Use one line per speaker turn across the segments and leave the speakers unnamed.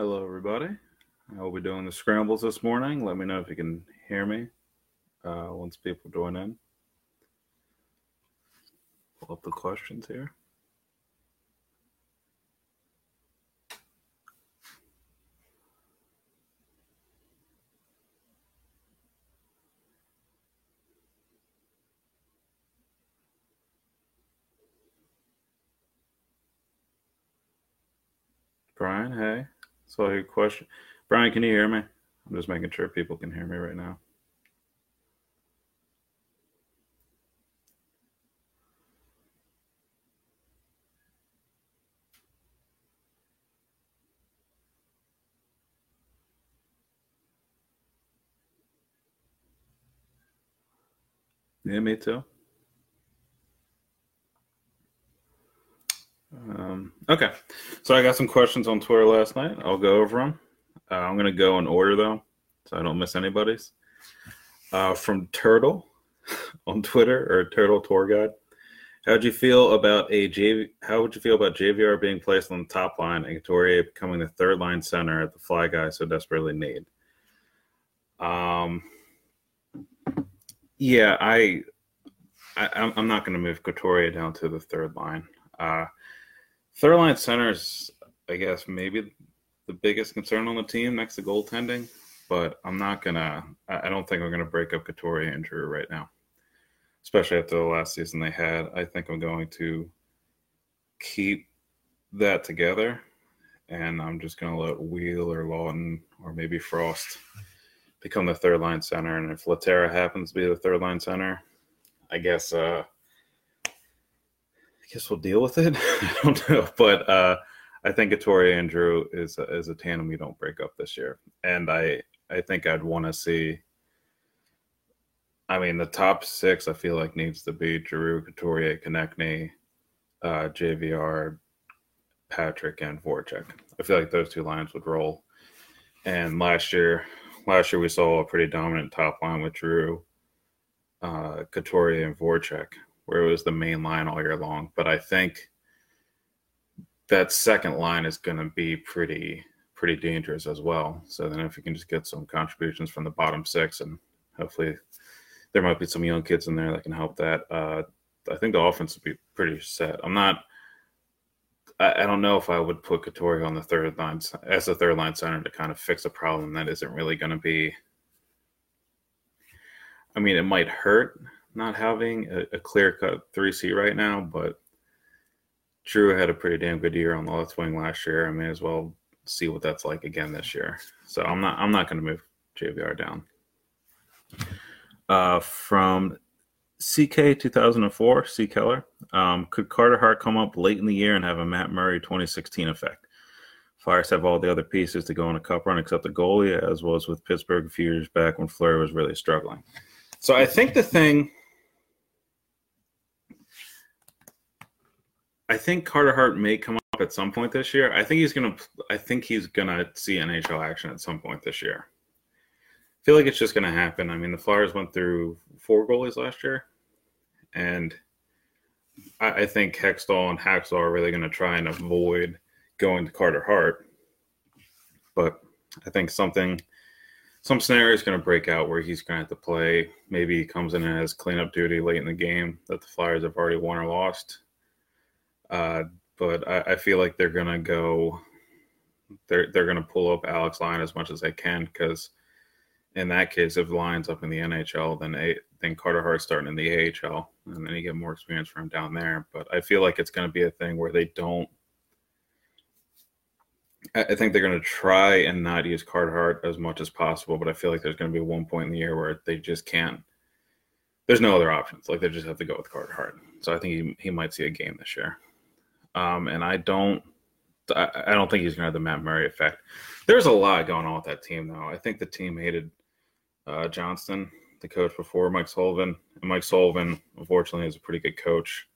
Hello, everybody. I will be doing the scrambles this morning. Let me know if you can hear me uh, once people join in. Pull up the questions here. Brian, hey. So your question. Brian, can you hear me? I'm just making sure people can hear me right now. Yeah, me too. Um, okay, so I got some questions on Twitter last night. I'll go over them. Uh, I'm going to go in order though, so I don't miss anybody's. Uh, from Turtle on Twitter or Turtle Tour Guide. How'd you feel about a JV? How would you feel about JVR being placed on the top line and Couturier becoming the third line center at the Fly Guy so desperately need? Um, yeah, I, I I'm not going to move Couturier down to the third line. Uh, third line center is, I guess, maybe the biggest concern on the team next to goaltending. But I'm not gonna. I don't think I'm gonna break up Couturier and Drew right now, especially after the last season they had. I think I'm going to keep that together, and I'm just gonna let Weal or Laughton or maybe Frost become the third line center. And if Lehtera happens to be the third line center, I guess uh, guess we'll deal with it. I don't know, but uh, I think Couturier and Drew is a, is a tandem you don't break up this year, and I I think I'd want to see. I mean, the top six I feel like needs to be Drew, Couturier, Konecny, uh, JVR, Patrick, and Voracek. I feel like those two lines would roll. And last year, last year we saw a pretty dominant top line with Drew, uh, Couturier, and Voracek, where it was the main line all year long. But I think that second line is going to be pretty pretty dangerous as well. So then if you can just get some contributions from the bottom six, and hopefully there might be some young kids in there that can help that. Uh, I think the offense will be pretty set. I'm not. I, don't know if I would put Couturier on the third line as a third line center to kind of fix a problem that isn't really going to be. I mean, it might hurt not having a, a clear cut three C right now, but Drew had a pretty damn good year on the left wing last year. I may as well see what that's like again this year. So I'm not I'm not going to move JVR down. Uh, from CK 2004, C Keller, um, could Carter Hart come up late in the year and have a Matt Murray 2016 effect? Flyers have all the other pieces to go on a cup run except the goalie, as was with Pittsburgh a few years back when Fleury was really struggling. So I think the thing I think Carter Hart may come up at some point this year. I think he's gonna. I think he's gonna see NHL action at some point this year. I feel like it's just gonna happen. I mean, the Flyers went through four goalies last year, and I, I think Hextall and Hacksaw are really gonna try and avoid going to Carter Hart. But I think something, some scenario is going to break out where he's going to have to play. Maybe he comes in and has cleanup duty late in the game that the Flyers have already won or lost uh, but I, I, feel like they're gonna go. They're they're gonna pull up Alex Lyon as much as they can because in that case, if Lyon's up in the NHL, then a, then Carter Hart's starting in the AHL, and then you get more experience from him down there. But I feel like it's going to be a thing where they don't. I think they're going to try and not use Carter Hart as much as possible, but I feel like there's going to be one point in the year where they just can't. There's no other options. Like they just have to go with Carter Hart. So I think he, he might see a game this year. Um, and I don't. I, I don't think he's going to have the Matt Murray effect. There's a lot going on with that team, though. I think the team hated uh, Johnston, the coach before Mike Sullivan, and Mike Sullivan, unfortunately, is a pretty good coach.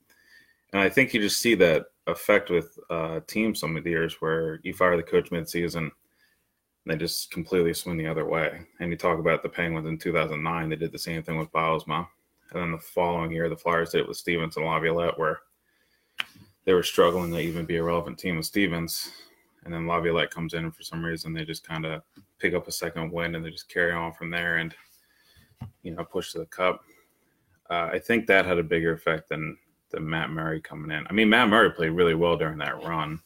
And I think you just see that effect with uh, teams some of the years where you fire the coach midseason, and they just completely swing the other way. And you talk about the Penguins in 2009, they did the same thing with Bylsma. And then the following year, the Flyers did it with Stevens and Laviolette, where they were struggling to even be a relevant team with Stevens. And then Laviolette comes in, and for some reason, they just kind of pick up a second win and they just carry on from there and, you know, push to the cup. Uh, I think that had a bigger effect than, than Matt Murray coming in. I mean, Matt Murray played really well during that run.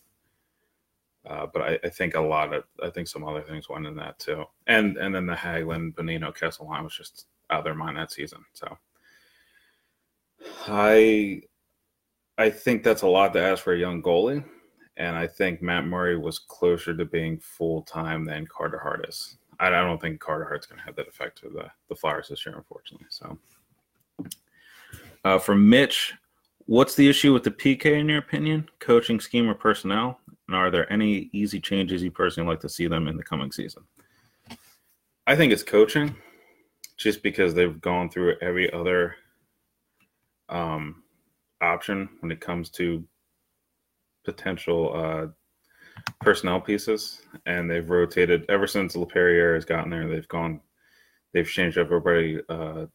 Uh, but I, I, think a lot of I think some other things went in that too, and and then the Hagelin Bonino Kessel line was just out of their mind that season. So I I think that's a lot to ask for a young goalie, and I think Matt Murray was closer to being full time than Carter Hart is. I, don't think Carter Hart's going to have that effect to the the Flyers this year, unfortunately. So uh, from Mitch, what's the issue with the PK in your opinion? Coaching scheme or personnel? And are there any easy changes you personally like to see them in the coming season? I think it's coaching, just because they've gone through every other um, option when it comes to potential uh, personnel pieces, and they've rotated ever since Laperriere has gotten there. They've gone, they've changed everybody, uh,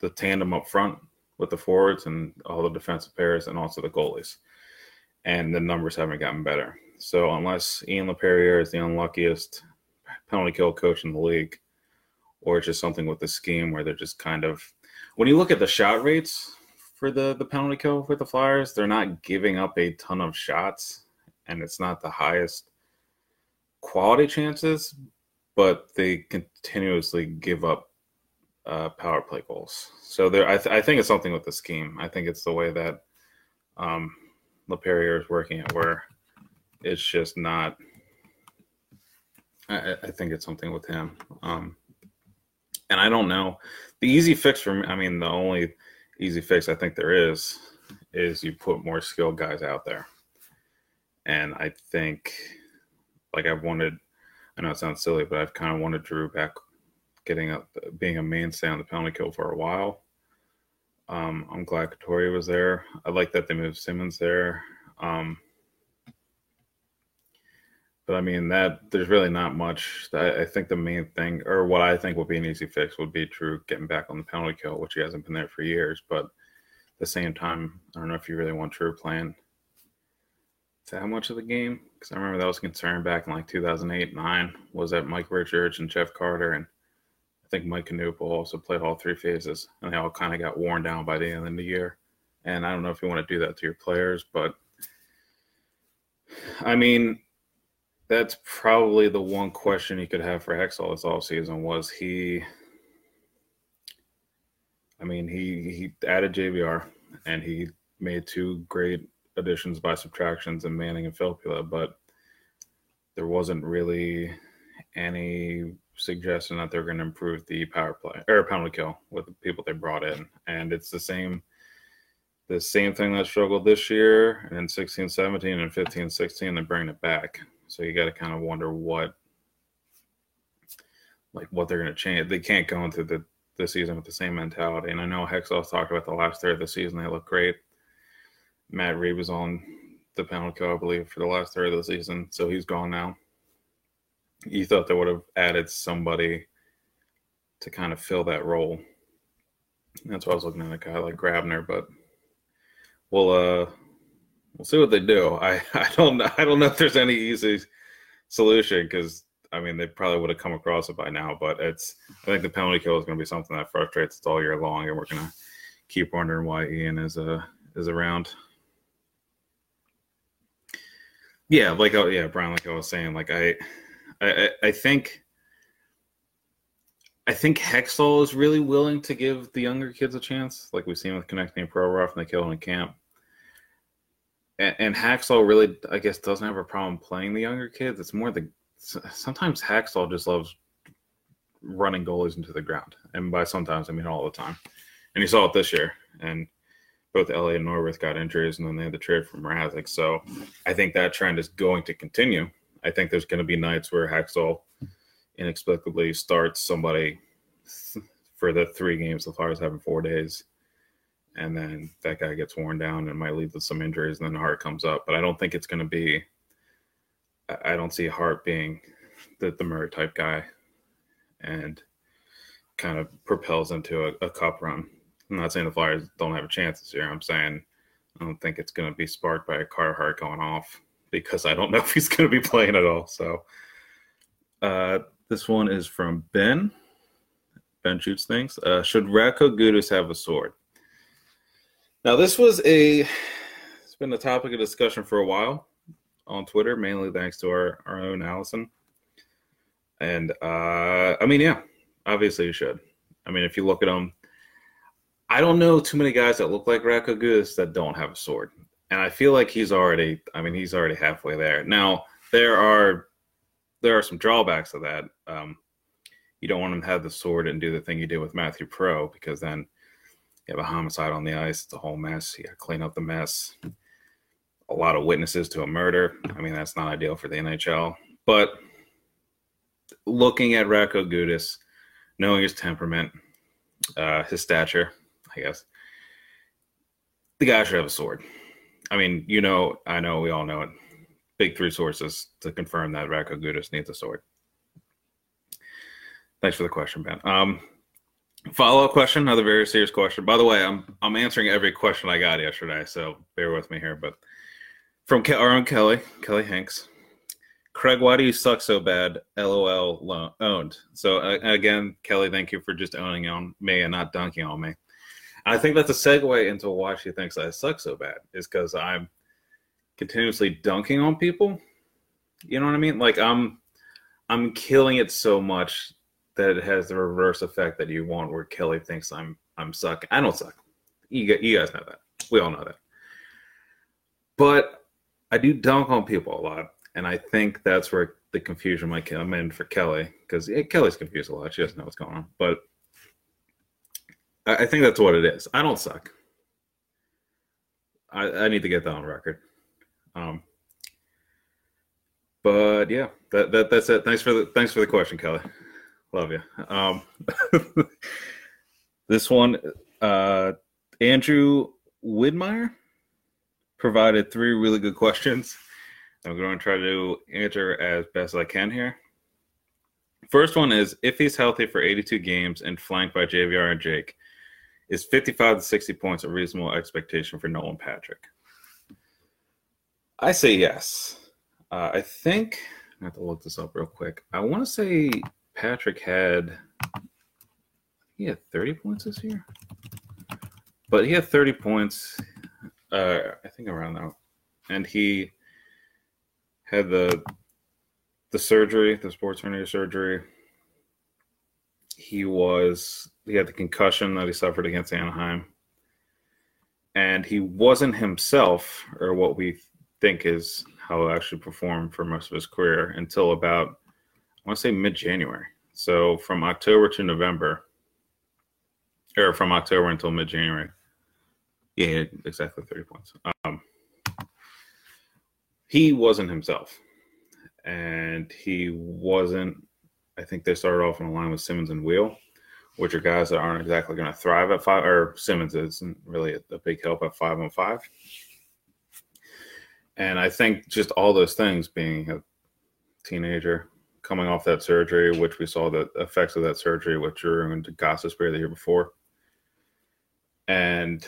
the tandem up front with the forwards and all the defensive pairs, and also the goalies, and the numbers haven't gotten better. So unless Ian Laperriere is the unluckiest penalty kill coach in the league, or it's just something with the scheme where they're just kind of when you look at the shot rates for the the penalty kill with the Flyers, they're not giving up a ton of shots, and it's not the highest quality chances, but they continuously give up uh, power play goals. So there, I, th- I, think it's something with the scheme. I think it's the way that um, is working it, where it's just not. I, I think it's something with him. Um, and I don't know. The easy fix for me, I mean, the only easy fix I think there is is you put more skilled guys out there. And I think, like I've wanted, I know it sounds silly, but I've kind of wanted Drew back, getting up, being a mainstay on the penalty kill for a while. Um, I'm glad Couturier was there. I like that they moved Simmonds there. Um, but I mean that there's really not much. I, I, think the main thing, or what I think would be an easy fix, would be Drew getting back on the penalty kill, which he hasn't been there for years. But at the same time, I don't know if you really want Drew playing that much of the game because I remember that was a concern back in like 2008 nine was that Mike Richards and Jeff Carter and I think Mike Knuble also played all three phases and they all kind of got worn down by the end of the year. And I don't know if you want to do that to your players, but I mean, that's probably the one question you could have for Hextall this all season was he I mean he he added JVR and he made two great additions by subtractions in Manning and Filppula, but there wasn't really any suggestion that they're going to improve the power play or penalty kill with the people they brought in. And it's the same the same thing that struggled this year and in 16 17 and 15 16 they bring it back so you got to kind of wonder what, like, what they're going to change. They can't go into the the season with the same mentality. And I know Hextall's talked about the last third of the season; they look great. Matt Read was on the penalty kill, I believe, for the last third of the season, so he's gone now. You thought they would have added somebody to kind of fill that role. That's why I was looking at a guy like Grabner, but we'll uh we'll see what they do. I I don't know. I don't know if there's any easy solution because I mean they probably would have come across it by now. But it's I think the penalty kill is going to be something that frustrates us all year long, and we're going to keep wondering why Ian is uh is around. Yeah, like oh yeah, Brian, like I was saying, like I I I think. I think Hextall is really willing to give the younger kids a chance, like we've seen with Konecny pro rough and the kill in camp and, and Hacksaw really, I guess, doesn't have a problem playing the younger kids. It's more the sometimes Hacksaw just loves running goalies into the ground, and by sometimes I mean all the time. And you saw it this year, and both Elliott and Neuvirth got injuries, and then they had the trade from Mrazek. So I think that trend is going to continue. I think there's going to be nights where Hakstol inexplicably starts somebody for the three games the Flyers have in four days. And then that guy gets worn down and might lead to some injuries, and then Hart comes up. But I don't think it's going to be. I don't see Hart being the, the Murray type guy, and kind of propels into a, a cup run. I'm not saying the Flyers don't have a chance this year. I'm saying I don't think it's going to be sparked by a Carter going off because I don't know if he's going to be playing at all. So uh, this one is from Ben. Ben shoots things. Uh, should Radko Gudas have a sword? Now this was a it's been a topic of discussion for a while on Twitter, mainly thanks to our, our own Allison. And uh, I mean, yeah, obviously you should. I mean, if you look at them, I don't know too many guys that look like Radko Gudas that don't have a sword, and I feel like he's already. I mean, he's already halfway there. Now there are there are some drawbacks to that. Um, you don't want him to have the sword and do the thing you did with Mathieu Perreault because then you have a homicide on the ice. It's a whole mess. You got to clean up the mess. A lot of witnesses to a murder. I mean, that's not ideal for the NHL. But looking at Radko Gudas, knowing his temperament, uh, his stature, I guess. The guy should have a sword. I mean, you know, I know, we all know it. Big three sources to confirm that Radko Gudas needs a sword. Thanks for the question, Ben. Um, follow up question, another very serious question. By the way, I'm I'm answering every question I got yesterday, so bear with me here. But from Ke- our own Kelly, Kelly Hanks, Craig, why do you suck so bad? LOL lo- owned. So uh, again, Kelly, thank you for just owning on me and not dunking on me. I think that's a segue into why she thinks I suck so bad is because I'm continuously dunking on people. You know what I mean? Like I'm, I'm killing it so much that it has the reverse effect that you want, where Kelly thinks I'm I'm suck. I don't suck. You you guys know that. We all know that. But I do dunk on people a lot and I think that's where the confusion might come in for Kelly because yeah, Kelly's confused a lot. She doesn't know what's going on, but I, I think that's what it is. I don't suck. I, I need to get that on record. Um, but yeah, that, that that's it. Thanks for the thanks for the question, Kelly. Love you. Um, this one, uh, Andrew Widmeyer provided three really good questions. I'm going to try to answer as best I can here. First one is if he's healthy for 82 games and flanked by JVR and Jake, is 55 to 60 points a reasonable expectation for Nolan Patrick? I say yes. Uh, I think I have to look this up real quick. I want to say Patrick had he had 30 points this year, but he had 30 points. Uh, I think around that, and he had the the surgery, the sports hernia surgery. He was he had the concussion that he suffered against Anaheim. And he wasn't himself, or what we think is how he actually performed for most of his career until about I want to say mid January. So from October to November, or from October until mid January. Yeah, exactly 30 points. Um, he wasn't himself, and he wasn't. I think they started off in a line with Simmonds and Weal, which are guys that aren't exactly going to thrive at five. Or Simmonds isn't really a, a big help at five on five. And I think just all those things, being a teenager, coming off that surgery, which we saw the effects of that surgery with Drew and Gostisbehere the year before, and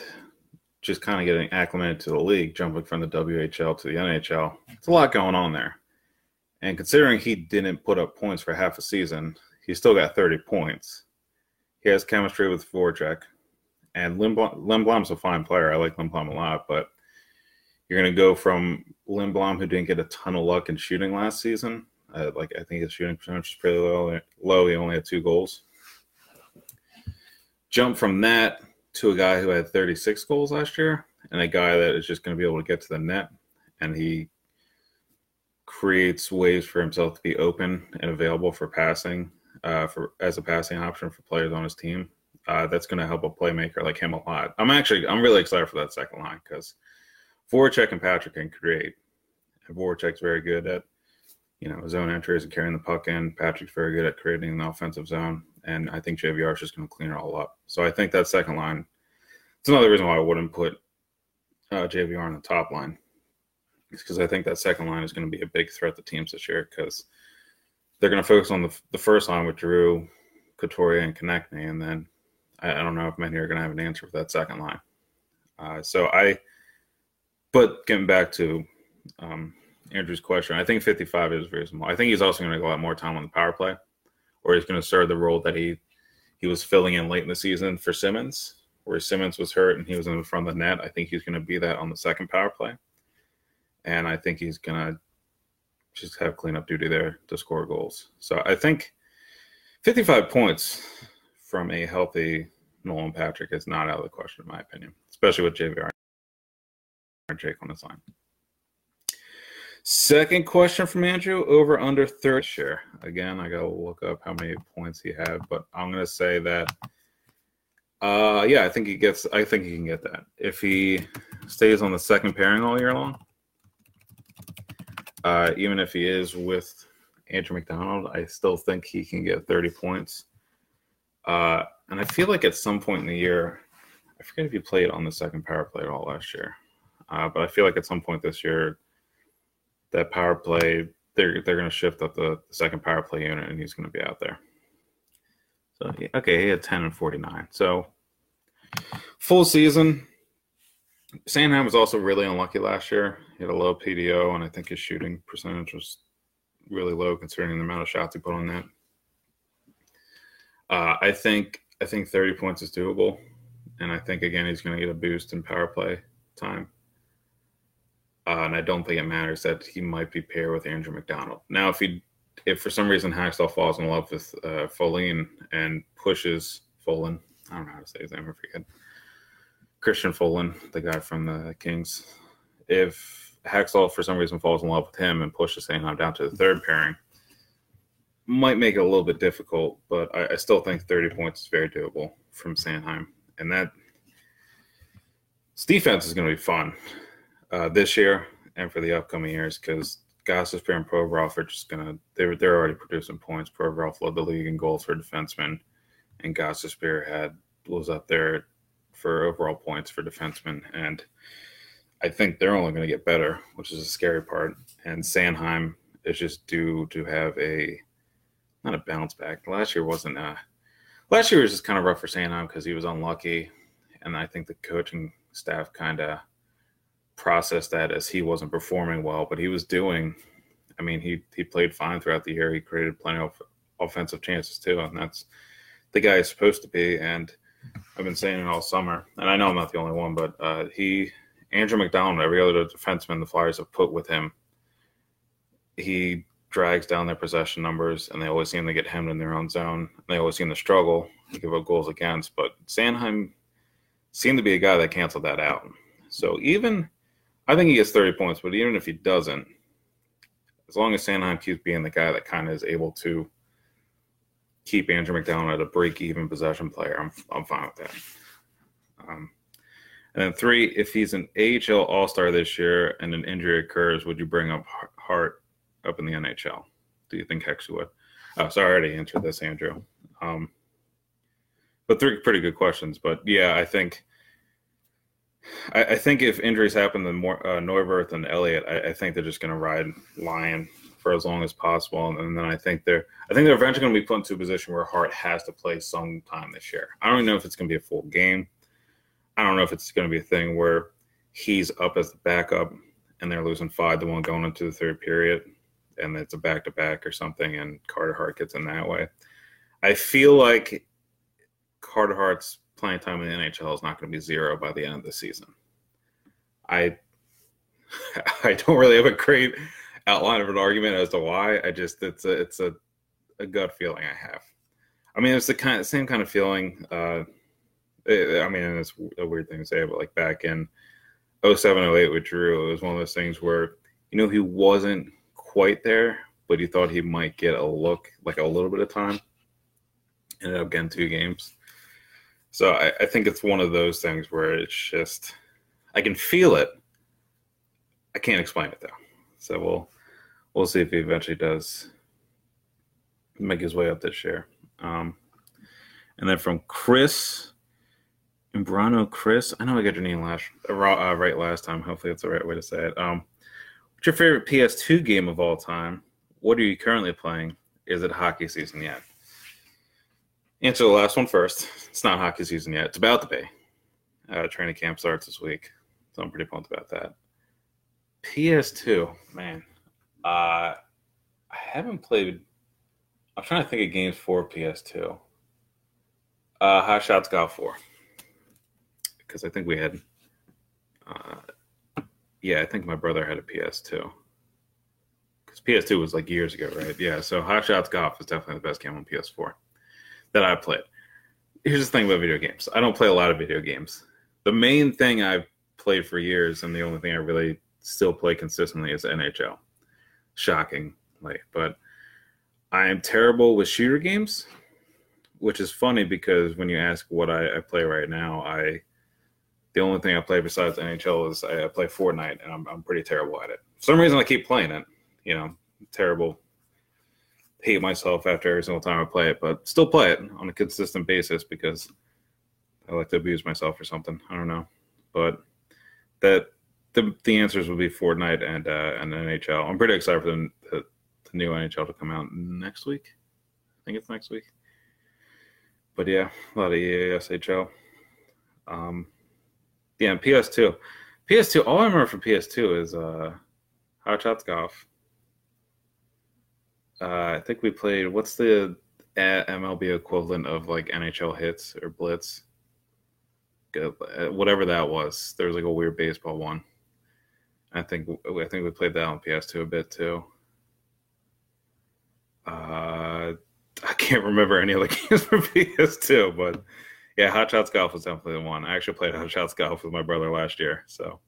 just kind of getting acclimated to the league, jumping from the WHL to the NHL. It's a lot going on there. And considering he didn't put up points for half a season, he still got 30 points. He has chemistry with Voracek. And Lindblom, Lindblom's a fine player. I like Lindblom a lot, but you're going to go from Lindblom, who didn't get a ton of luck in shooting last season. Uh, like I think his shooting percentage is pretty low. Low. He only had two goals. Jump from that to a guy who had 36 goals last year and a guy that is just going to be able to get to the net and he creates ways for himself to be open and available for passing uh, for as a passing option for players on his team. uh, that's going to help a playmaker like him a lot. I'm actually I'm really excited for that second line because Voracek and Patrick can create. And Voracek's very good at you know zone entries and carrying the puck in. Patrick's very good at creating an offensive zone, and I think JVR is just going to clean it all up. So I think that second line. It's another reason why I wouldn't put uh, JVR on the top line. Because I think that second line is going to be a big threat to teams this year because they're going to focus on the, the first line with Drew, Couturier, and Konecny, and then I, I, don't know if many are going to have an answer for that second line. Uh, so I, but getting back to um, Andrew's question, I think 55 is small. I think he's also going to get a lot more time on the power play, or he's going to serve the role that he he was filling in late in the season for Simmonds, where Simmonds was hurt and he was in front of the net. I think he's going to be that on the second power play, and I think he's going to just have cleanup duty there to score goals. So I think 55 points from a healthy Nolan Patrick is not out of the question, in my opinion, especially with JVR and Jake on his line. Second question from Andrew over under third share. Again, I gotta look up how many points he had, but I'm gonna say that uh yeah, I think he gets I think he can get that. If he stays on the second pairing all year long, uh, even if he is with Andrew MacDonald, I still think he can get 30 points. Uh, and I feel like at some point in the year, I forget if he played on the second power play at all last year, uh, but I feel like at some point this year, that power play they're they're going to shift up the, second power play unit, and he's going to be out there. So okay, he had 10 and 49. So full season, Sanheim was also really unlucky last year. He had a low PDO, and I think his shooting percentage was really low considering the amount of shots he put on that. Uh, I think I think 30 points is doable, and I think again he's going to get a boost in power play time. Uh, and I don't think it matters that he might be paired with Andrew MacDonald. Now, if he if for some reason Hakstol falls in love with uh, Folin and pushes Folin, I don't know how to say his name, I forget Christian Folin, the guy from the Kings. If Hakstol for some reason falls in love with him and pushes Sanheim down to the third pairing, might make it a little bit difficult, but I, I still think 30 points is very doable from Sanheim. And that defense is going to be fun uh, this year and for the upcoming years because Gostisbehere and Provorov are just going to, they're, they're already producing points. Provorov led the league in goals for defensemen, and Gostisbehere had, was up there for overall points for defensemen. And I think they're only going to get better, which is a scary part. And Sanheim is just due to have a not a bounce back. Last year wasn't. a last year was just kind of rough for Sanheim because he was unlucky, and I think the coaching staff kind of processed that as he wasn't performing well, but he was doing. I mean, he he played fine throughout the year. He created plenty of offensive chances too, and that's the guy he's supposed to be. And I've been saying it all summer, and I know I'm not the only one, but uh, he, Andrew MacDonald, every other defenseman the Flyers have put with him, he drags down their possession numbers, and they always seem to get hemmed in their own zone. They always seem to struggle to give up goals against, but Sanheim seemed to be a guy that canceled that out. So even, I think he gets 30 points, but even if he doesn't, as long as Sanheim keeps being the guy that kind of is able to keep Andrew MacDonald at a break-even possession player, I'm I'm fine with that. Um, and then three, if he's an AHL All Star this year and an injury occurs, would you bring up Hart up in the NHL? Do you think Hex would? Oh, sorry, I already answered this, Andrew. Um, but three pretty good questions. But yeah, I think I, I think if injuries happen to more uh, and Elliott, I, I think they're just going to ride Lyon for as long as possible. And then I think they're I think they're eventually going to be put into a position where Hart has to play sometime this year. I don't even know if it's going to be a full game. I don't know if it's going to be a thing where he's up as the backup and they're losing five to one going into the third period, and it's a back to back or something, and Carter Hart gets in that way. I feel like Carter Hart's playing time in the NHL is not going to be zero by the end of the season. I I don't really have a great outline of an argument as to why. I just it's a it's a, a gut feeling I have. I mean, it's the kind same kind of feeling. Uh, it, I mean, it's a weird thing to say, but like back in 07, 08 with Drew, it was one of those things where you know he wasn't quite there, but he thought he might get a look, like a little bit of time. Ended up getting two games. So I, I think it's one of those things where it's just I can feel it. I can't explain it though. So we'll we'll see if he eventually does make his way up this year. Um, and then from Chris Imbrano, Chris, I know I got your name last uh, right last time. Hopefully, that's the right way to say it. Um, what's your favorite PS2 game of all time? What are you currently playing? Is it hockey season yet? Answer the last one first. It's not hockey season yet. It's about to be. Uh, training camp starts this week, so I'm pretty pumped about that. PS2, man. Uh, I haven't played. I'm trying to think of games for PS2. Uh, Hot Shots Golf 4. Because I think we had. Uh, yeah, I think my brother had a PS2. Because PS2 was like years ago, right? Yeah, so Hot Shots Golf is definitely the best game on PS4 that I played. Here's the thing about video games I don't play a lot of video games. The main thing I've played for years and the only thing I really still play consistently is NHL. Shockingly. But I am terrible with shooter games, which is funny because when you ask what I, I play right now, I the only thing I play besides NHL is I, I play Fortnite and I'm, I'm pretty terrible at it. For some reason I keep playing it. You know, terrible hate myself after every single time I play it, but still play it on a consistent basis because I like to abuse myself or something. I don't know, but that the the answers would be Fortnite and uh, and NHL. I'm pretty excited for the, the, the new NHL to come out next week. I think it's next week. But yeah, a lot of EA SHL. Um, yeah, and PS2. PS2. All I remember from PS2 is uh, Hot Shots Golf uh, I think we played. What's the MLB equivalent of like NHL hits or Blitz? Uh, whatever that was. There was like a weird baseball one. I think I think we played that on PS2 a bit too. Uh, I can't remember any other games for PS2, but yeah, Hot Shots Golf was definitely the one. I actually played Hot Shots Golf with my brother last year, so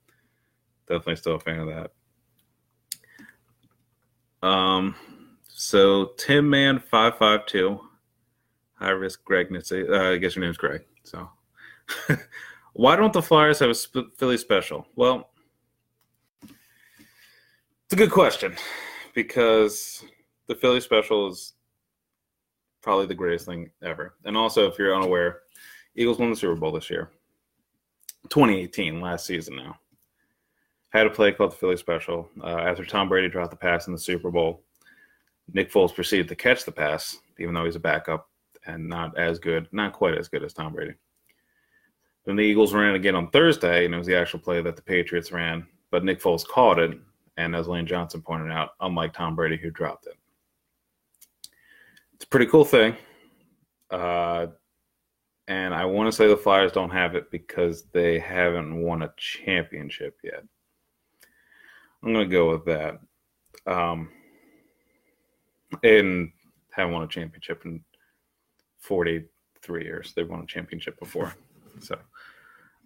definitely still a fan of that. Um, so Tim Man five five two, high risk Greg Uh, I guess your name's Greg. So why don't the Flyers have a sp- Philly special? Well, it's a good question because the Philly special is probably the greatest thing ever. And also, if you're unaware, Eagles won the Super Bowl this year, 2018, last season now. Had a play called the Philly special uh, after Tom Brady dropped the pass in the Super Bowl Nick Foles proceeded to catch the pass, even though he's a backup and not as good, not quite as good as Tom Brady. Then the Eagles ran again on Thursday, and it was the actual play that the Patriots ran, but Nick Foles caught it, and as Lane Johnson pointed out, unlike Tom Brady, who dropped it. It's a pretty cool thing. Uh, and I want to say the Flyers don't have it because they haven't won a championship yet. I'm going to go with that. Um, and haven't won a championship in 43 years. They've won a championship before. So,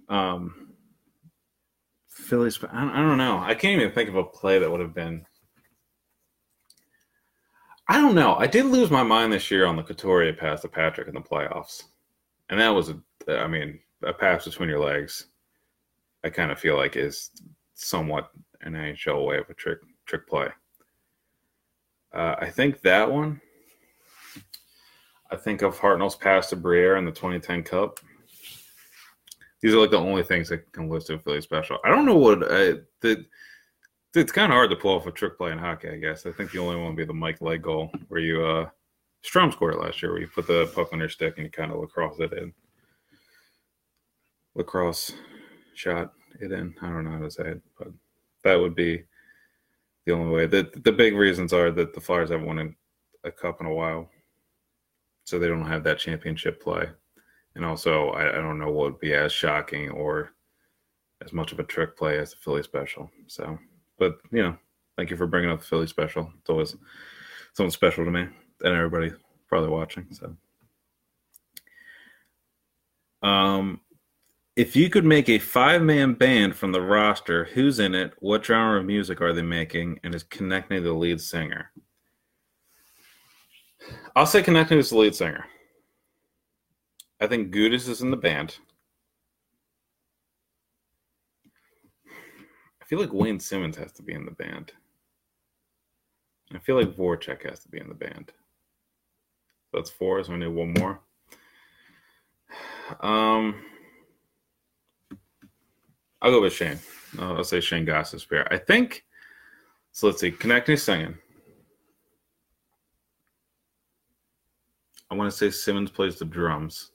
um, Phillies, I don't know. I can't even think of a play that would have been. I don't know. I did lose my mind this year on the Couturier pass to Patrick in the playoffs. And that was, a, I mean, a pass between your legs, I kind of feel like is somewhat an NHL way of a trick trick play. Uh, I think that one. I think of Hartnell's pass to Briere in the 2010 Cup. These are like the only things that can list in Philly special. I don't know what uh, the. It's kind of hard to pull off a trick play in hockey, I guess. I think the only one would be the Mike Legg goal where you uh Strom scored last year, where you put the puck on your stick and you kind of lacrosse it in. Lacrosse shot it in. I don't know how to say it, but that would be the only way. The the big reasons are that the Flyers haven't won a cup in a while, so they don't have that championship play, and also I, I don't know what would be as shocking or as much of a trick play as the Philly special. So, but you know, thank you for bringing up the Philly special. It's always something special to me and everybody probably watching. So, um, if you could make a five man band from the roster, who's in it? What genre of music are they making? And is Konecny the lead singer? I'll say Konecny is the lead singer. I think Gudas is in the band. I feel like Wayne Simmonds has to be in the band. I feel like Voracek has to be in the band. That's four, so I need one more. Um, I'll go with Shayne. I'll say Shayne Gostisbehere. I think. So let's see. Konecny singing. I want to say Simmonds plays the drums.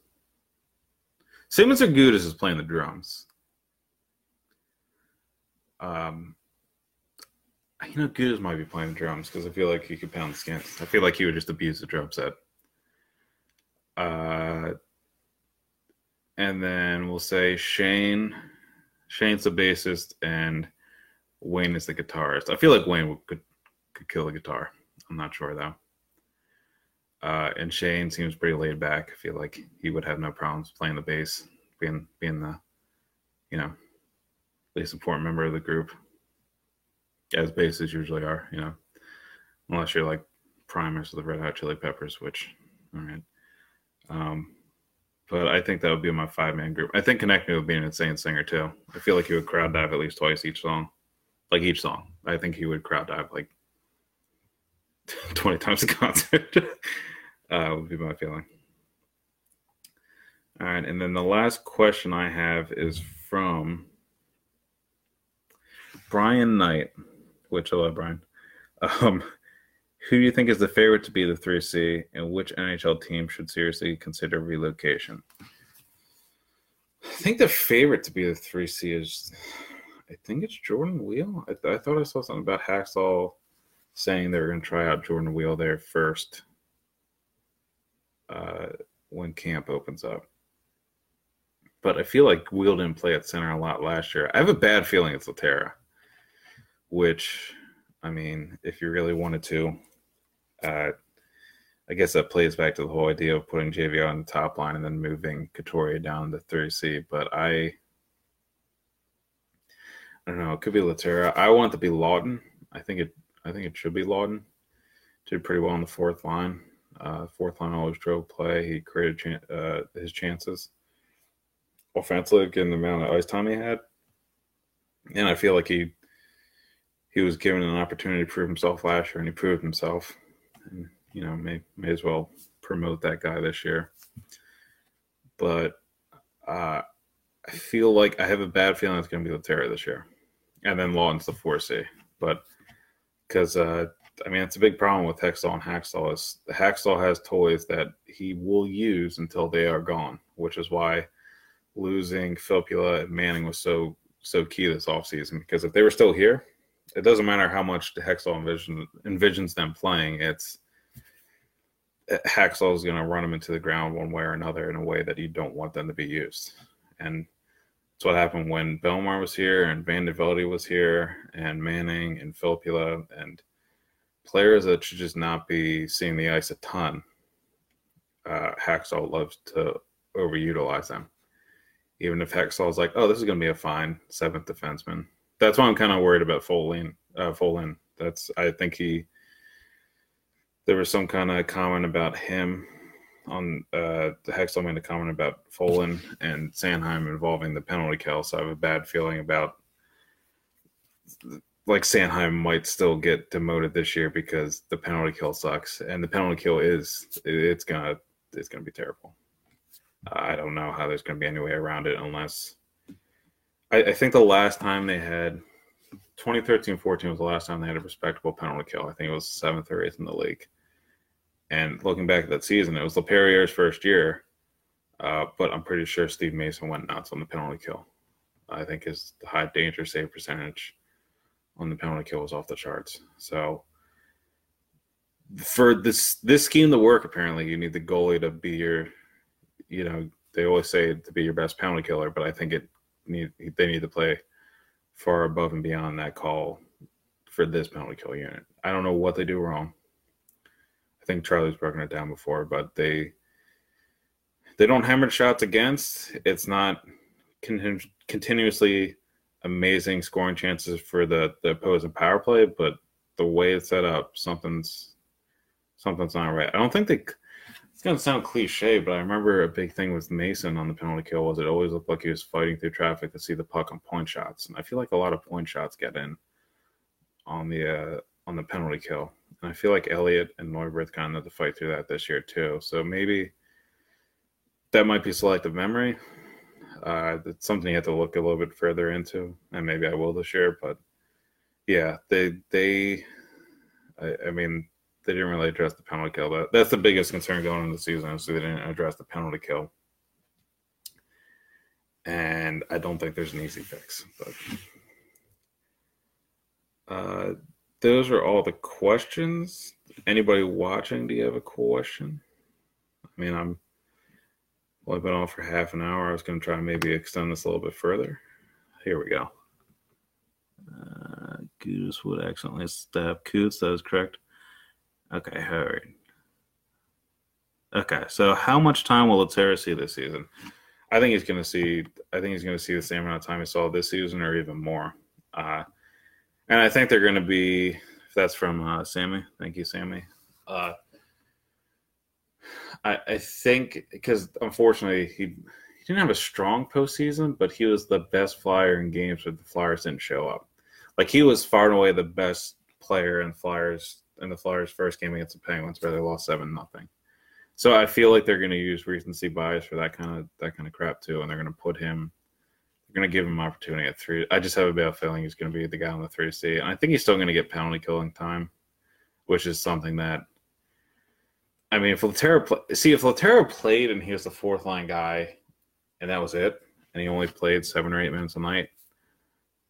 Simmonds or Gudas is playing the drums. Um, you know, Gudas might be playing the drums because I feel like he could pound the skins. I feel like he would just abuse the drum set. Uh, and then we'll say Shayne. Shayne's the bassist, and Wayne is the guitarist. I feel like Wayne could could kill the guitar. I'm not sure though. Uh, and Shayne seems pretty laid back. I feel like he would have no problems playing the bass, being being the, you know, least important member of the group, as basses usually are. You know, unless you're like Primus or the Red Hot Chili Peppers, which, all right. Um, but I think that would be my five man group. I think Konecny would be an insane singer too. I feel like he would crowd dive at least twice each song, like each song. I think he would crowd dive like 20 times a concert. uh, would be my feeling. All right, and then the last question I have is from Brian Knight, which love Brian. Um, who do you think is the favorite to be the 3C, and which NHL team should seriously consider relocation? I think the favorite to be the 3C is, I think it's Jordan Weal. I, th- I thought I saw something about Hakstol saying they were going to try out Jordan Weal there first uh, when camp opens up. But I feel like Weal didn't play at center a lot last year. I have a bad feeling it's Lehtera, which, I mean, if you really wanted to, uh, I guess that plays back to the whole idea of putting JVR on the top line and then moving Couturier down to 3C. But I, I don't know. It could be Lehtera. I want it to be Laughton. I think it. I think it should be Laughton. Did pretty well on the fourth line. Uh, fourth line always drove play. He created chan- uh, his chances offensively, given the amount of ice time he had. And I feel like he he was given an opportunity to prove himself last year, and he proved himself and you know may may as well promote that guy this year. But uh, I feel like I have a bad feeling it's going to be Lehtera this year, and then Laughton's the four C. But because uh, I mean it's a big problem with Hextall and Hakstol is Hakstol has toys that he will use until they are gone, which is why losing Filppula and Manning was so so key this offseason because if they were still here, it doesn't matter how much Hextall envision, envisions them playing. It's Hakstol is going to run them into the ground one way or another in a way that you don't want them to be used. And that's what happened when Bellemare was here and VandeVelde was here and Manning and Filppula and players that should just not be seeing the ice a ton. Uh, Hakstol loves to overutilize them. Even if Hextall is like, oh, this is going to be a fine seventh defenseman that's why I'm kind of worried about Folin. Uh, Folin. That's I think he. There was some kind of comment about him on uh, the Hextall made a comment about Folin and Sanheim involving the penalty kill. So I have a bad feeling about like Sanheim might still get demoted this year because the penalty kill sucks, and the penalty kill is it's gonna it's gonna be terrible. I don't know how there's gonna be any way around it unless I, I think the last time they had 2013-14 was the last time they had a respectable penalty kill. I think it was seventh or eighth in the league. And looking back at that season, it was Laperriere's first year, uh, but I'm pretty sure Steve Mason went nuts on the penalty kill. I think his high danger save percentage on the penalty kill was off the charts. So for this this scheme to work, apparently you need the goalie to be your, you know, they always say to be your best penalty killer, but I think it need they need to play far above and beyond that call for this penalty kill unit. I don't know what they do wrong. I think Charlie's broken it down before, but they they don't hammer shots against. It's not con- continuously amazing scoring chances for the the opposing power play, but the way it's set up, something's something's not right. I don't think they it's gonna sound cliche, but I remember a big thing with Mason on the penalty kill was it always looked like he was fighting through traffic to see the puck on point shots, and I feel like a lot of point shots get in on the uh, on the penalty kill, and I feel like Elliott and Neuvirth kind of had to fight through that this year too. So maybe that might be selective memory. Uh, it's something you have to look a little bit further into, and maybe I will this year. But yeah, they they, I, I mean, they didn't really address the penalty kill. That, that's the biggest concern going into the season. So they didn't address the penalty kill. And I don't think there's an easy fix. But uh, those are all the questions. Anybody watching, do you have a question? I mean, I'm well, I've been on for half an hour. I was going to try and maybe extend this a little bit further. Here we go. Uh, Goose would accidentally stab Coots. That is correct. Okay, right. Okay, so how much time will Lehtera see this season? I think he's going to see. I think he's going to see the same amount of time he saw this season, or even more. Uh, and I think they're going to be. If that's from uh, Sammy, thank you, Sammy. Uh, I, I think because unfortunately he he didn't have a strong postseason, but he was the best flyer in games where the Flyers didn't show up. Like he was far and away the best player in Flyers in the Flyers' first game against the Penguins, where they lost seven nothing. So I feel like they're going to use recency bias for that kind of that kind of crap too, and they're going to put him. They're going to give him opportunity at three. I just have a bad feeling he's going to be the guy on the three C, and I think he's still going to get penalty killing time, which is something that. I mean, if Lehtera play, see if Lehtera played and he was the fourth line guy, and that was it, and he only played seven or eight minutes a night,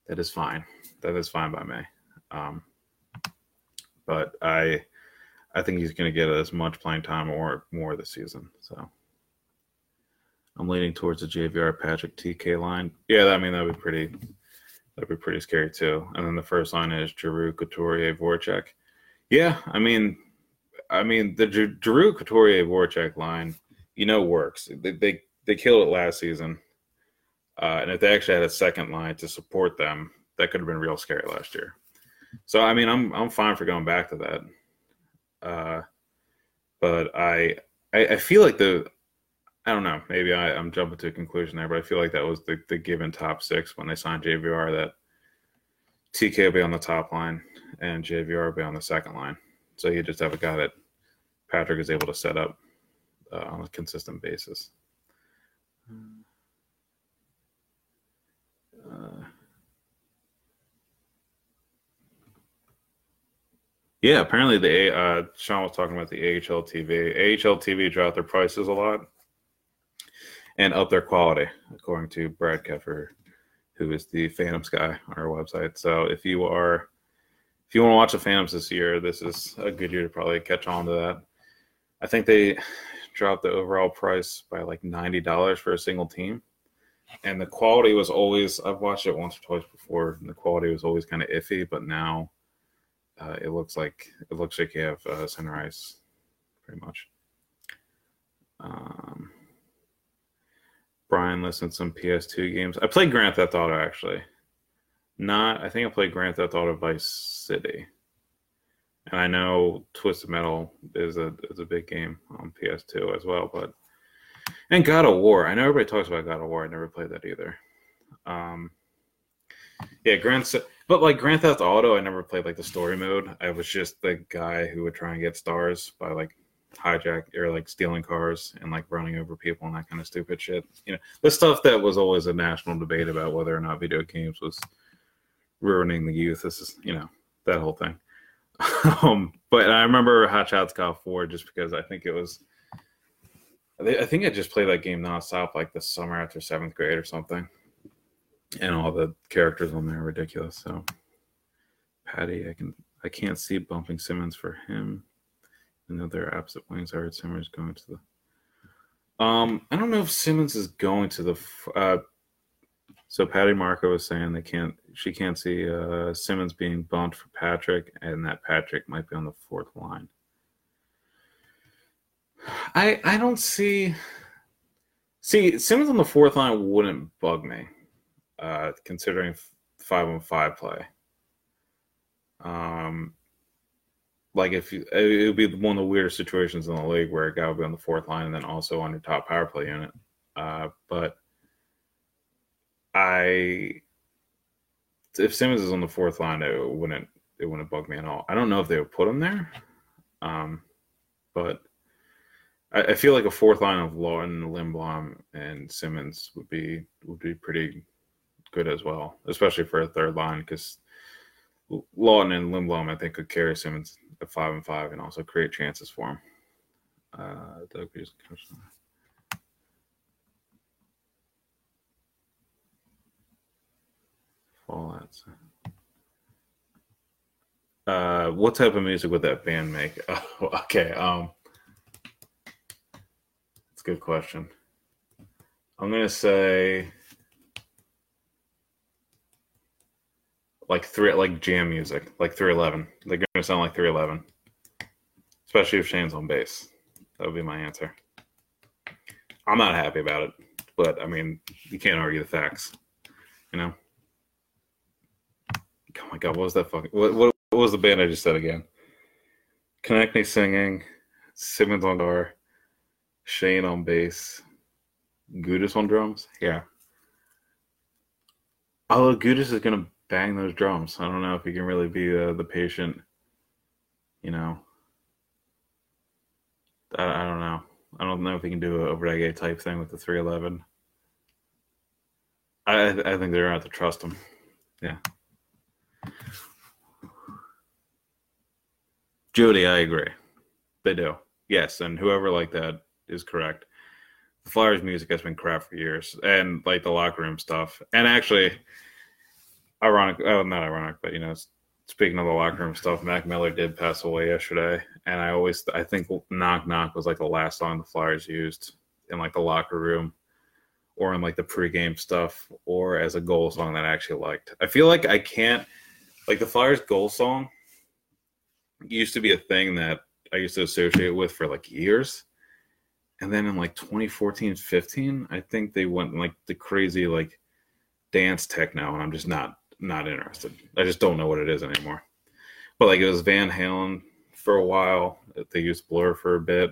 that is fine. That is fine by me. Um, but I I think he's going to get as much playing time or more this season. So I'm leaning towards the JVR Patrick TK line. Yeah, I mean that would be pretty that'd be pretty scary too. And then the first line is Giroux, Couturier, Voracek. Yeah, I mean, I mean the Giroux, Couturier, Voracek line, you know, works. They they, they killed it last season, uh, and if they actually had a second line to support them, that could have been real scary last year. So I mean, I'm I'm fine for going back to that. Uh, but I, I, I feel like the I don't know. Maybe I, I'm jumping to a conclusion there, but I feel like that was the, the given top six when they signed JVR that TK will be on the top line and JVR will be on the second line. So you just have a guy that Patrick is able to set up uh, on a consistent basis. Uh, Yeah, apparently the uh, Sean was talking about the AHL TV. AHL TV dropped their prices a lot and up their quality, according to Brad Keffer, who is the Phantoms guy on our website. So if you are if you want to watch the Phantoms this year, this is a good year to probably catch on to that. I think they dropped the overall price by like ninety dollars for a single team, and the quality was always. I've watched it once or twice before, and the quality was always kind of iffy. But now uh, it looks like it looks like you have uh, ice, pretty much. Um, Brian listened to some PS2 games. I played Grand Theft Auto actually. Not, I think I played Grand Theft Auto Vice City, and I know Twisted Metal is a is a big game on PS2 as well. But and God of War, I know everybody talks about God of War. I never played that either. Um, yeah, Grand. But like Grand Theft Auto, I never played like the story mode. I was just the guy who would try and get stars by like hijack or like stealing cars and like running over people and that kind of stupid shit. You know, the stuff that was always a national debate about whether or not video games was ruining the youth. This is, you know, that whole thing. um, but I remember Hot Shots Golf 4 just because I think it was. I think I just played that game nonstop like the summer after seventh grade or something and all the characters on there are ridiculous. So Patty, I can I can't see bumping Simmonds for him. Another absent wings. I heard Simmonds going to the. Um, I don't know if Simmonds is going to the. Uh, so Patty Marco was saying they can't. She can't see uh, Simmonds being bumped for Patrick, and that Patrick might be on the fourth line. I I don't see. See Simmonds on the fourth line wouldn't bug me uh, considering five on five play. Um, like if you, it would be one of the weirdest situations in the league where a guy would be on the fourth line and then also on your top power play unit. Uh, but I, if Simmonds is on the fourth line, it wouldn't it wouldn't bug me at all. I don't know if they would put him there, um, but I, I feel like a fourth line of Laughton, Lindblom, and Simmonds would be would be pretty good as well, especially for a third line because Laughton and Lindblom I think could carry Simmonds at five and five and also create chances for him. Uh, Doug. Uh, what type of music would that band make? Oh, okay. Um, it's a good question. I'm gonna say like three, like jam music, like 311. They're gonna sound like 311, especially if Shayne's on bass. That would be my answer. I'm not happy about it, but I mean, you can't argue the facts, you know. Oh my god, what was that fucking? What, what, what was the band I just said again? Konecny singing, Simmonds on guitar, Shayne on bass, Gudas on drums. Yeah. Although Gudas is gonna bang those drums, I don't know if he can really be uh, the patient. You know. I, I don't know. I don't know if he can do a reggae type thing with the 311. I I think they're have to trust him. Yeah. Judy, I agree. They do. Yes, and whoever like that is correct. The Flyers music has been crap for years, and like the locker room stuff. And actually, ironic, oh, not ironic, but you know, speaking of the locker room stuff, Mac Miller did pass away yesterday, and I always, I think "Knock Knock" was like the last song the Flyers used in like the locker room, or in like the pregame stuff, or as a goal song that I actually liked. I feel like I can't, like the Flyers goal song used to be a thing that I used to associate with for like years. And then in like 2014, 15, I think they went like the crazy like dance techno, and I'm just not not interested. I just don't know what it is anymore. But like it was Van Halen for a while. They used Blur for a bit,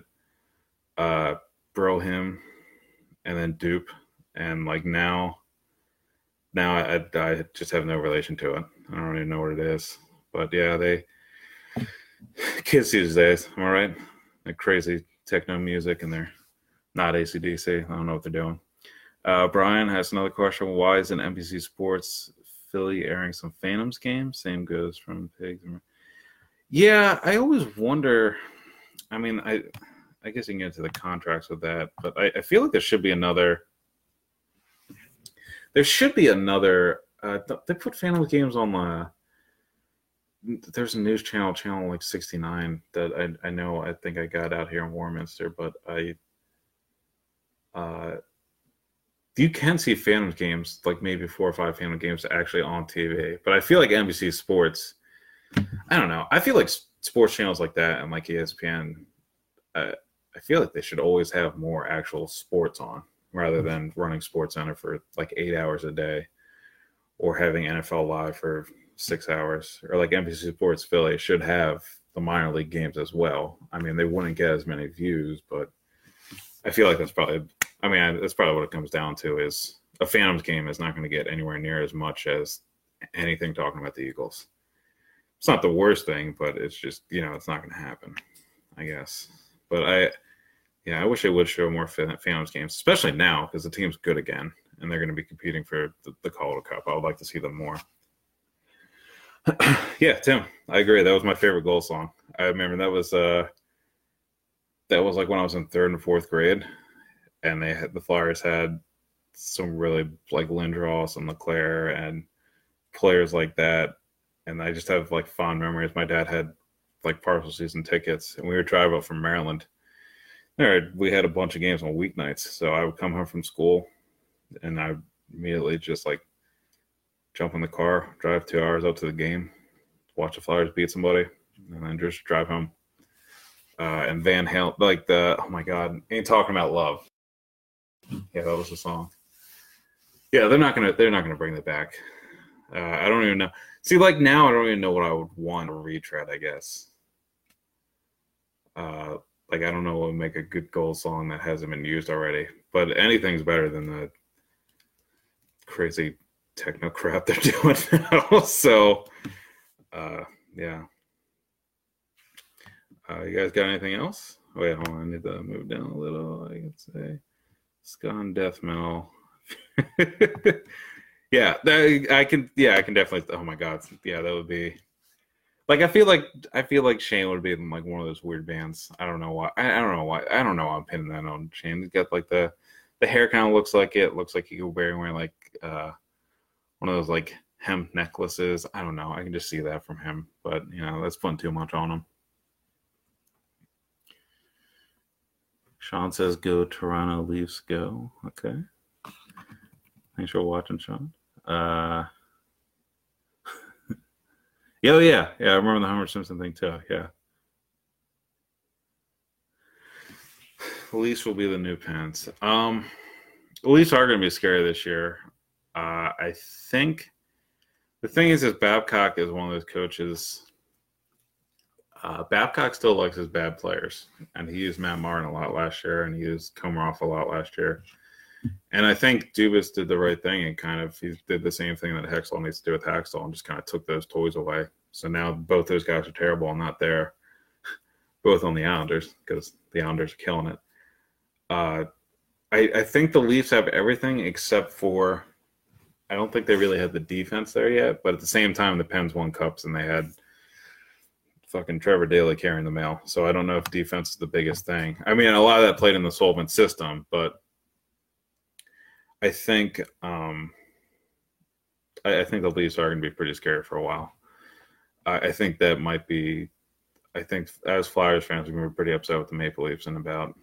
uh, Bro Hymn, and then Dupe, and like now, now I, I just have no relation to it. I don't even know what it is. But yeah, they kids these days. Am I right? Like crazy techno music, and they're not ACDC. I don't know what they're doing. Uh, Brian has another question. Why is an NBC Sports Philly airing some Phantoms games? Same goes from Pigs. Yeah, I always wonder. I mean, I I guess you can get into the contracts with that, but I, I feel like there should be another. There should be another. Uh, they put Phantoms games on the there's a news channel, channel like 69 that I, I know I think I got out here in Warminster, but I uh you can see Phantom games, like maybe four or five Phantom games actually on TV. But I feel like NBC Sports, I don't know. I feel like sports channels like that and like ESPN, uh, I feel like they should always have more actual sports on rather than running Sports Center for like eight hours a day or having NFL Live for six hours, or like NBC Sports Philly should have the minor league games as well. I mean, they wouldn't get as many views, but I feel like that's probably. I mean, that's probably what it comes down to is a Phantoms game is not going to get anywhere near as much as anything talking about the Eagles. It's not the worst thing, but it's just you know it's not going to happen. I guess, but I, yeah, I wish they would show more Phantoms games, especially now because the team's good again and they're going to be competing for the, the Calder Cup. I would like to see them more. yeah, Tim, I agree. That was my favorite goal song. I remember that was uh that was like when I was in third and fourth grade, and they the Flyers had some really like Lindros and LeClair and players like that, and I just have like fond memories. My dad had like partial season tickets, and we would drive up from Maryland. There, we had a bunch of games on weeknights, so I would come home from school, and I immediately just like jump in the car, drive two hours out to the game, watch the Flyers beat somebody, and then just drive home. Uh, and Van Halen, like the oh my god, ain't talking about love. Yeah, that was the song. Yeah, they're not gonna they're not gonna bring that back. Uh, I don't even know. See, like now, I don't even know what I would want to retread. I guess Uh, like I don't know what would make a good goal song that hasn't been used already, but anything's better than the crazy techno crap they're doing now. so, uh, yeah. Uh, you guys got anything else? Wait, hold on. I need to move down a little. I can say Scon Death Metal. yeah, that, I can. Yeah, I can definitely. Oh my god. Yeah, that would be. Like I feel like I feel like Shayne would be in like one of those weird bands. I don't know why. I, I don't know why. I don't know. Why I'm pinning that on Shayne. He's got like the the hair kind of looks like it. Looks like he could wear wearing like uh one of those like hemp necklaces. I don't know. I can just see that from him. But you know, that's putting too much on him. Sean says go Toronto Leafs go. Okay. Thanks for watching, Sean. Uh yeah, oh, yeah, yeah. I remember the Homer Simpson thing too. Yeah. Leafs will be the new Pens. Um Leafs are gonna be scary this year. Uh I think the thing is is Babcock is one of those coaches uh, Babcock still likes his bad players, and he used Matt Martin a lot last year, and he used Komarov a lot last year. And I think Dubas did the right thing and kind of he did the same thing that Hextall needs to do with Hakstol and just kind of took those toys away. So now both those guys are terrible and not there, both on the Islanders because the Islanders are killing it. Uh, I, I think the Leafs have everything except for I don't think they really had the defense there yet. But at the same time, the Pens won cups and they had – fucking Trevor Daley carrying the mail. So I don't know if defense is the biggest thing. I mean, a lot of that played in the Sullivan system, but I think um, I, I think the Leafs are going to be pretty scary for a while. I, I, think that might be. I think as Flyers fans, we're to be pretty upset with the Maple Leafs in about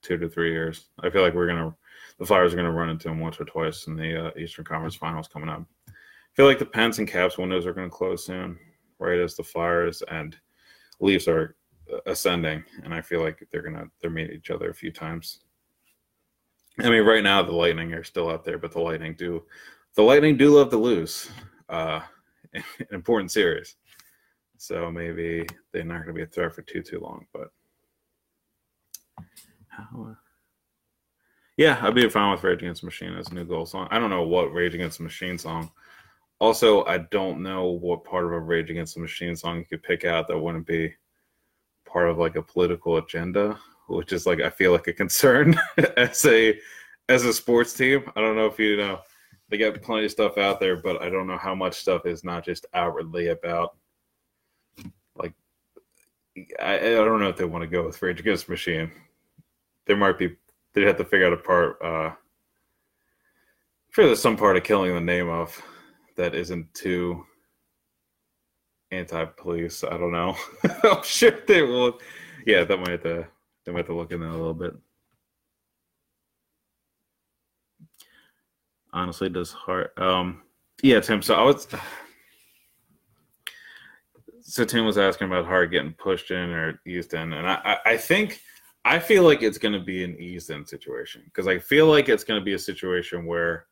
two to three years. I feel like we're going to the Flyers are going to run into them once or twice in the uh, Eastern Conference Finals coming up. I feel like the Pens and Caps windows are going to close soon right as the Flyers and Leafs are ascending, and I feel like they're gonna they're meeting each other a few times. I mean, right now the Lightning are still out there, but the Lightning do the Lightning do love to lose uh, in important series. So maybe they're not to be a threat for too too long. But uh, yeah, I'd be fine with Rage Against the Machine as a new goal song. I don't know what Rage Against the Machine song also, I don't know what part of a Rage Against the Machine song you could pick out that wouldn't be part of like a political agenda, which is like I feel like a concern as a as a sports team. I don't know if you know they got plenty of stuff out there, but I don't know how much stuff is not just outwardly about like I, I don't know if they want to go with Rage Against the Machine. There might be they'd have to figure out a part uh I'm sure there's some part of killing the name of that isn't too anti-police. I don't know. I'm sure they will. Yeah, that might have to. They might have to look in that a little bit. Honestly, does Hart. Um, yeah, Tim. So I was. So Tim was asking about Hart getting pushed in or eased in, and I, I think I feel like it's going to be an eased in situation because I feel like it's going to be a situation where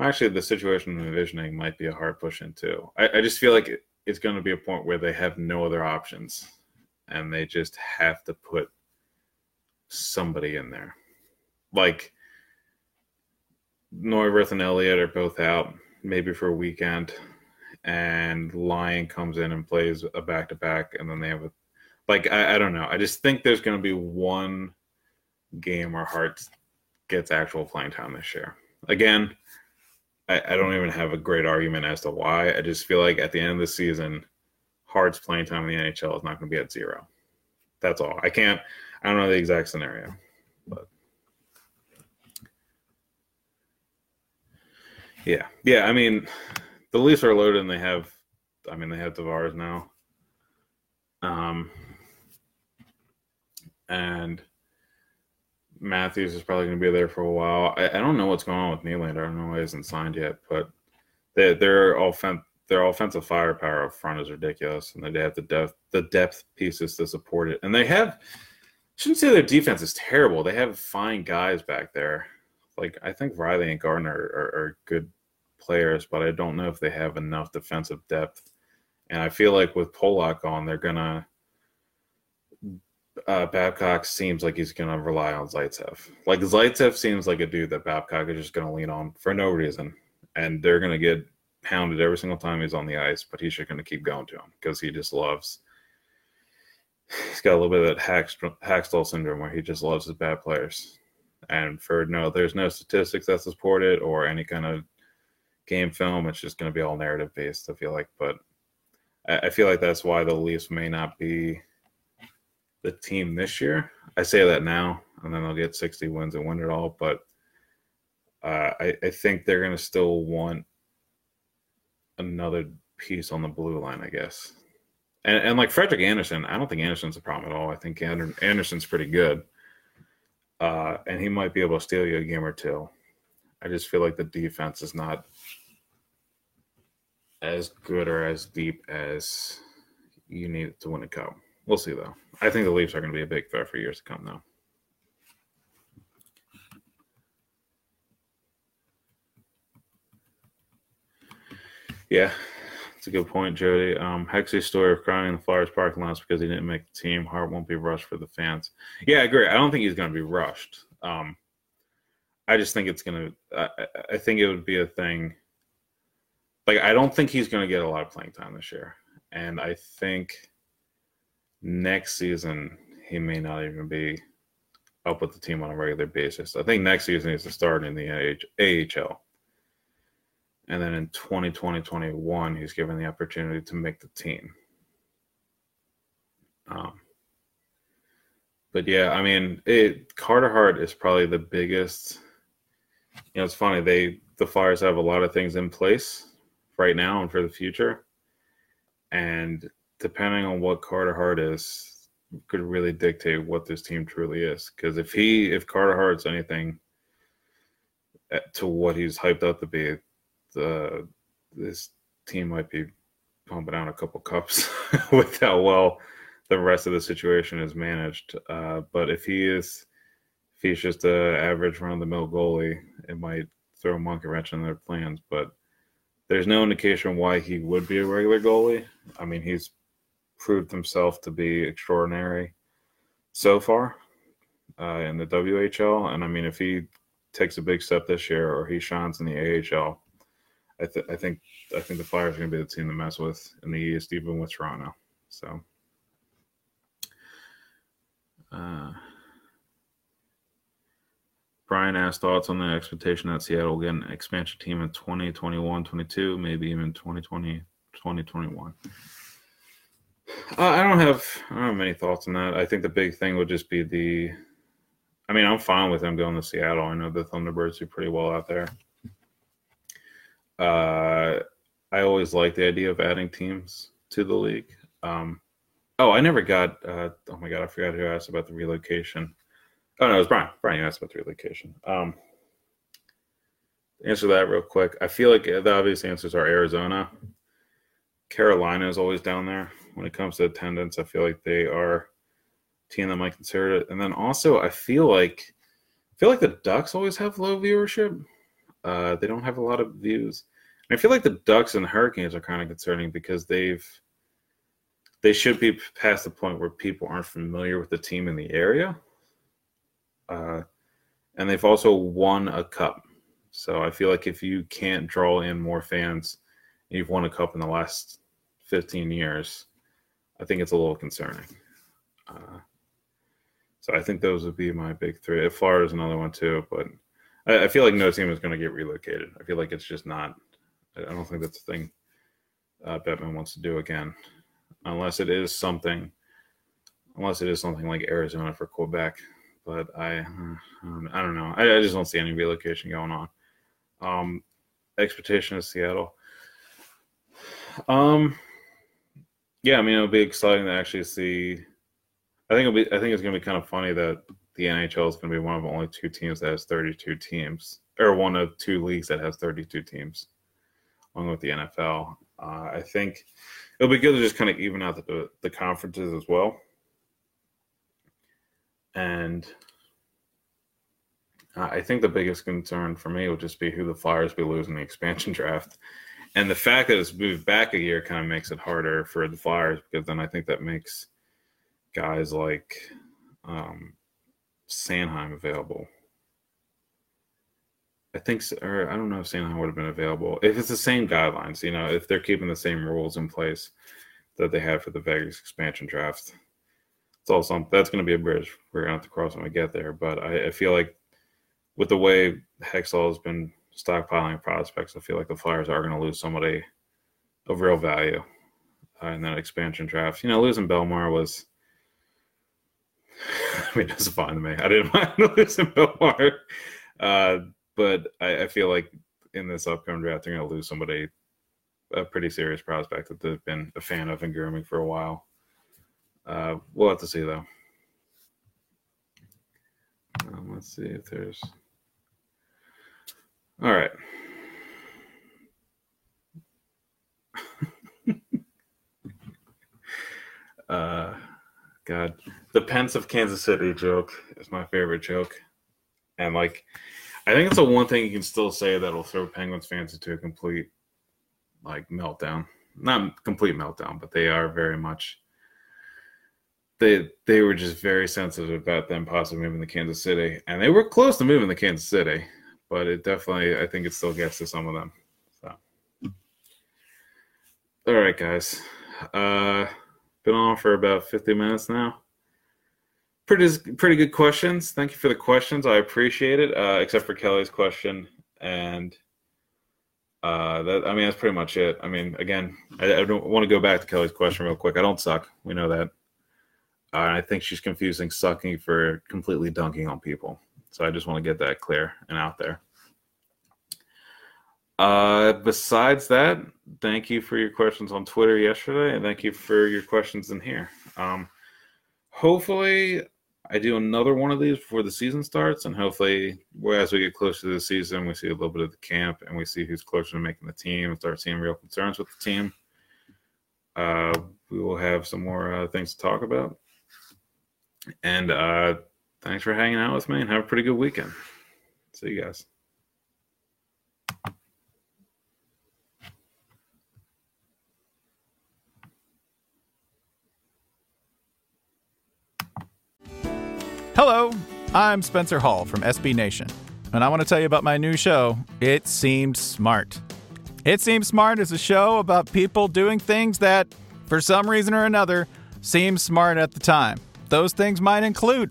Actually, the situation I'm envisioning might be a hard push in too. I, I just feel like it, it's going to be a point where they have no other options, and they just have to put somebody in there. Like Neuvirth and Elliott are both out, maybe for a weekend, and Lyon comes in and plays a back to back, and then they have a like I, I don't know. I just think there's going to be one game where Hearts gets actual playing time this year. Again, I, I don't even have a great argument as to why. I just feel like at the end of the season, Hart's playing time in the NHL is not going to be at zero. That's all. I can't. I don't know the exact scenario, but yeah, yeah. I mean, the Leafs are loaded, and they have. I mean, they have Tavares now. Um, and Matthews is probably going to be there for a while. I, I, don't know what's going on with Nylander. I don't know why he hasn't signed yet, but they, their offen- their offensive firepower up front is ridiculous, and they have the depth the depth pieces to support it. And they have shouldn't say their defense is terrible. They have fine guys back there. Like I think Rielly and Gardiner are, are good players, but I don't know if they have enough defensive depth. And I feel like with Polak on, they're gonna uh, Babcock seems like he's going to rely on Zaitsev. Like Zaitsev seems like a dude that Babcock is just going to lean on for no reason, and they're going to get pounded every single time he's on the ice. But he's just going to keep going to him because he just loves. He's got a little bit of that Hakstol syndrome where he just loves his bad players, and for no, there's no statistics that support it or any kind of game film. It's just going to be all narrative based. I feel like, but I, I feel like that's why the Leafs may not be the team this year. I say that now, and then they'll get 60 wins and win it all. But uh, I, I think they're going to still want another piece on the blue line, I guess. And, and like Frederik Andersen, I don't think Andersen's a problem at all. I think Andersen's pretty good. Uh, and he might be able to steal you a game or two. I just feel like the defense is not as good or as deep as you need to win a cup. We'll see though. I think the Leafs are going to be a big threat for years to come though. Yeah, it's a good point, Jody. Um, Hexy's story of crying in the Flyers parking lots because he didn't make the team. Hart won't be rushed for the fans. Yeah, I agree. I don't think he's going to be rushed. Um, I just think it's going to. I, I think it would be a thing. Like I don't think he's going to get a lot of playing time this year, and I think next season he may not even be up with the team on a regular basis. I think next season he's to start in the AHL. And then in 2020, 21, he's given the opportunity to make the team. Um, but yeah, I mean, it, Carter Hart is probably the biggest. You know, it's funny. They the Flyers have a lot of things in place right now and for the future, and depending on what Carter Hart is, could really dictate what this team truly is. Because if he, if Carter Hart's anything eh, to what he's hyped up to be, the this team might be pumping out a couple cups with how well the rest of the situation is managed. Uh, but if he is, if he's just an average run of the mill goalie, it might throw a monkey wrench in their plans. But there's no indication why he would be a regular goalie. I mean, he's proved himself to be extraordinary so far uh, in the WHL. And I mean, if he takes a big step this year or he shines in the AHL, I, th- I think I think the Flyers are going to be the team to mess with in the East, even with Toronto. So. Uh, Brian asked thoughts on the expectation that Seattle will get an expansion team in 2021, 22, maybe even 2020, 2021. I don't have I don't have many thoughts on that. I think the big thing would just be the. I mean, I'm fine with them going to Seattle. I know the Thunderbirds do pretty well out there. Uh, I always like the idea of adding teams to the league. Um, oh, I never got. Uh, oh my god, I forgot who asked about the relocation. Oh no, it was Brian. Brian, you asked about the relocation. Um, answer that real quick. I feel like the obvious answers are Arizona. Carolina is always down there when it comes to attendance. I feel like they are team that might consider it. And then also, I feel like I feel like the Ducks always have low viewership. Uh, they don't have a lot of views. And I feel like the Ducks and Hurricanes are kind of concerning because they've they should be past the point where people aren't familiar with the team in the area. Uh, and they've also won a cup. So I feel like if you can't draw in more fans, you've won a cup in the last 15 years, I think it's a little concerning. Uh, so I think those would be my big three. Florida's another one too, but I, I feel like no team is going to get relocated. I feel like it's just not. I don't think that's the thing uh, wants to do again, unless it is something. Unless it is something like Arizona for Quebec, but I, I don't know. I, I just don't see any relocation going on. Um, expectation of Seattle. Um, yeah, I mean it'll be exciting to actually see. I think it'll be. I think it's going to be kind of funny that the NHL is going to be one of only two teams that has 32 teams, or one of two leagues that has 32 teams, along with the NFL. Uh, I think it'll be good to just kind of even out the, the conferences as well. And I think the biggest concern for me would just be who the Flyers be losing the expansion draft. And the fact that it's moved back a year kind of makes it harder for the Flyers because then I think that makes guys like um, Sanheim available. I think, or I don't know if Sanheim would have been available if it's the same guidelines. You know, if they're keeping the same rules in place that they had for the Vegas expansion draft. It's all something that's going to be a bridge we're going to have to cross when we get there. But I, I feel like with the way Hextall has been stockpiling prospects, I feel like the Flyers are going to lose somebody of real value uh, in that expansion draft. You know, losing Bellemare was. I mean, it's fine to me. I didn't mind losing Bellemare, Uh, but I, I, feel like in this upcoming draft, they're going to lose somebody, a pretty serious prospect that they've been a fan of and grooming for a while. Uh, we'll have to see, though. Um, let's see if there's. All right. uh, God, the Pens of Kansas City joke is my favorite joke, and like, I think it's the one thing you can still say that'll throw Penguins fans into a complete like meltdown. Not complete meltdown, but they are very much they they were just very sensitive about them possibly moving to Kansas City, and they were close to moving to Kansas City, but it definitely I think it still gets to some of them. So, all right, guys, uh, been on for about fifty minutes now. Pretty pretty good questions. Thank you for the questions. I appreciate it. Uh, except for Kelly's question, and uh, that I mean that's pretty much it. I mean, again, I, I don't want to go back to Kelly's question real quick. I don't suck. We know that. Uh, I think she's confusing sucking for completely dunking on people. So I just want to get that clear and out there. Uh, besides that, thank you for your questions on Twitter yesterday, and thank you for your questions in here. Um, hopefully, I do another one of these before the season starts, and hopefully, as we get closer to the season, we see a little bit of the camp and we see who's closer to making the team and start seeing real concerns with the team. Uh, we will have some more uh, things to talk about. And uh, thanks for hanging out with me and have a pretty good weekend. See you guys.
Hello, I'm Spencer Hall from SB Nation, and I want to tell you about my new show, It Seemed Smart. It Seems Smart is a show about people doing things that, for some reason or another, seem smart at the time. Those things might include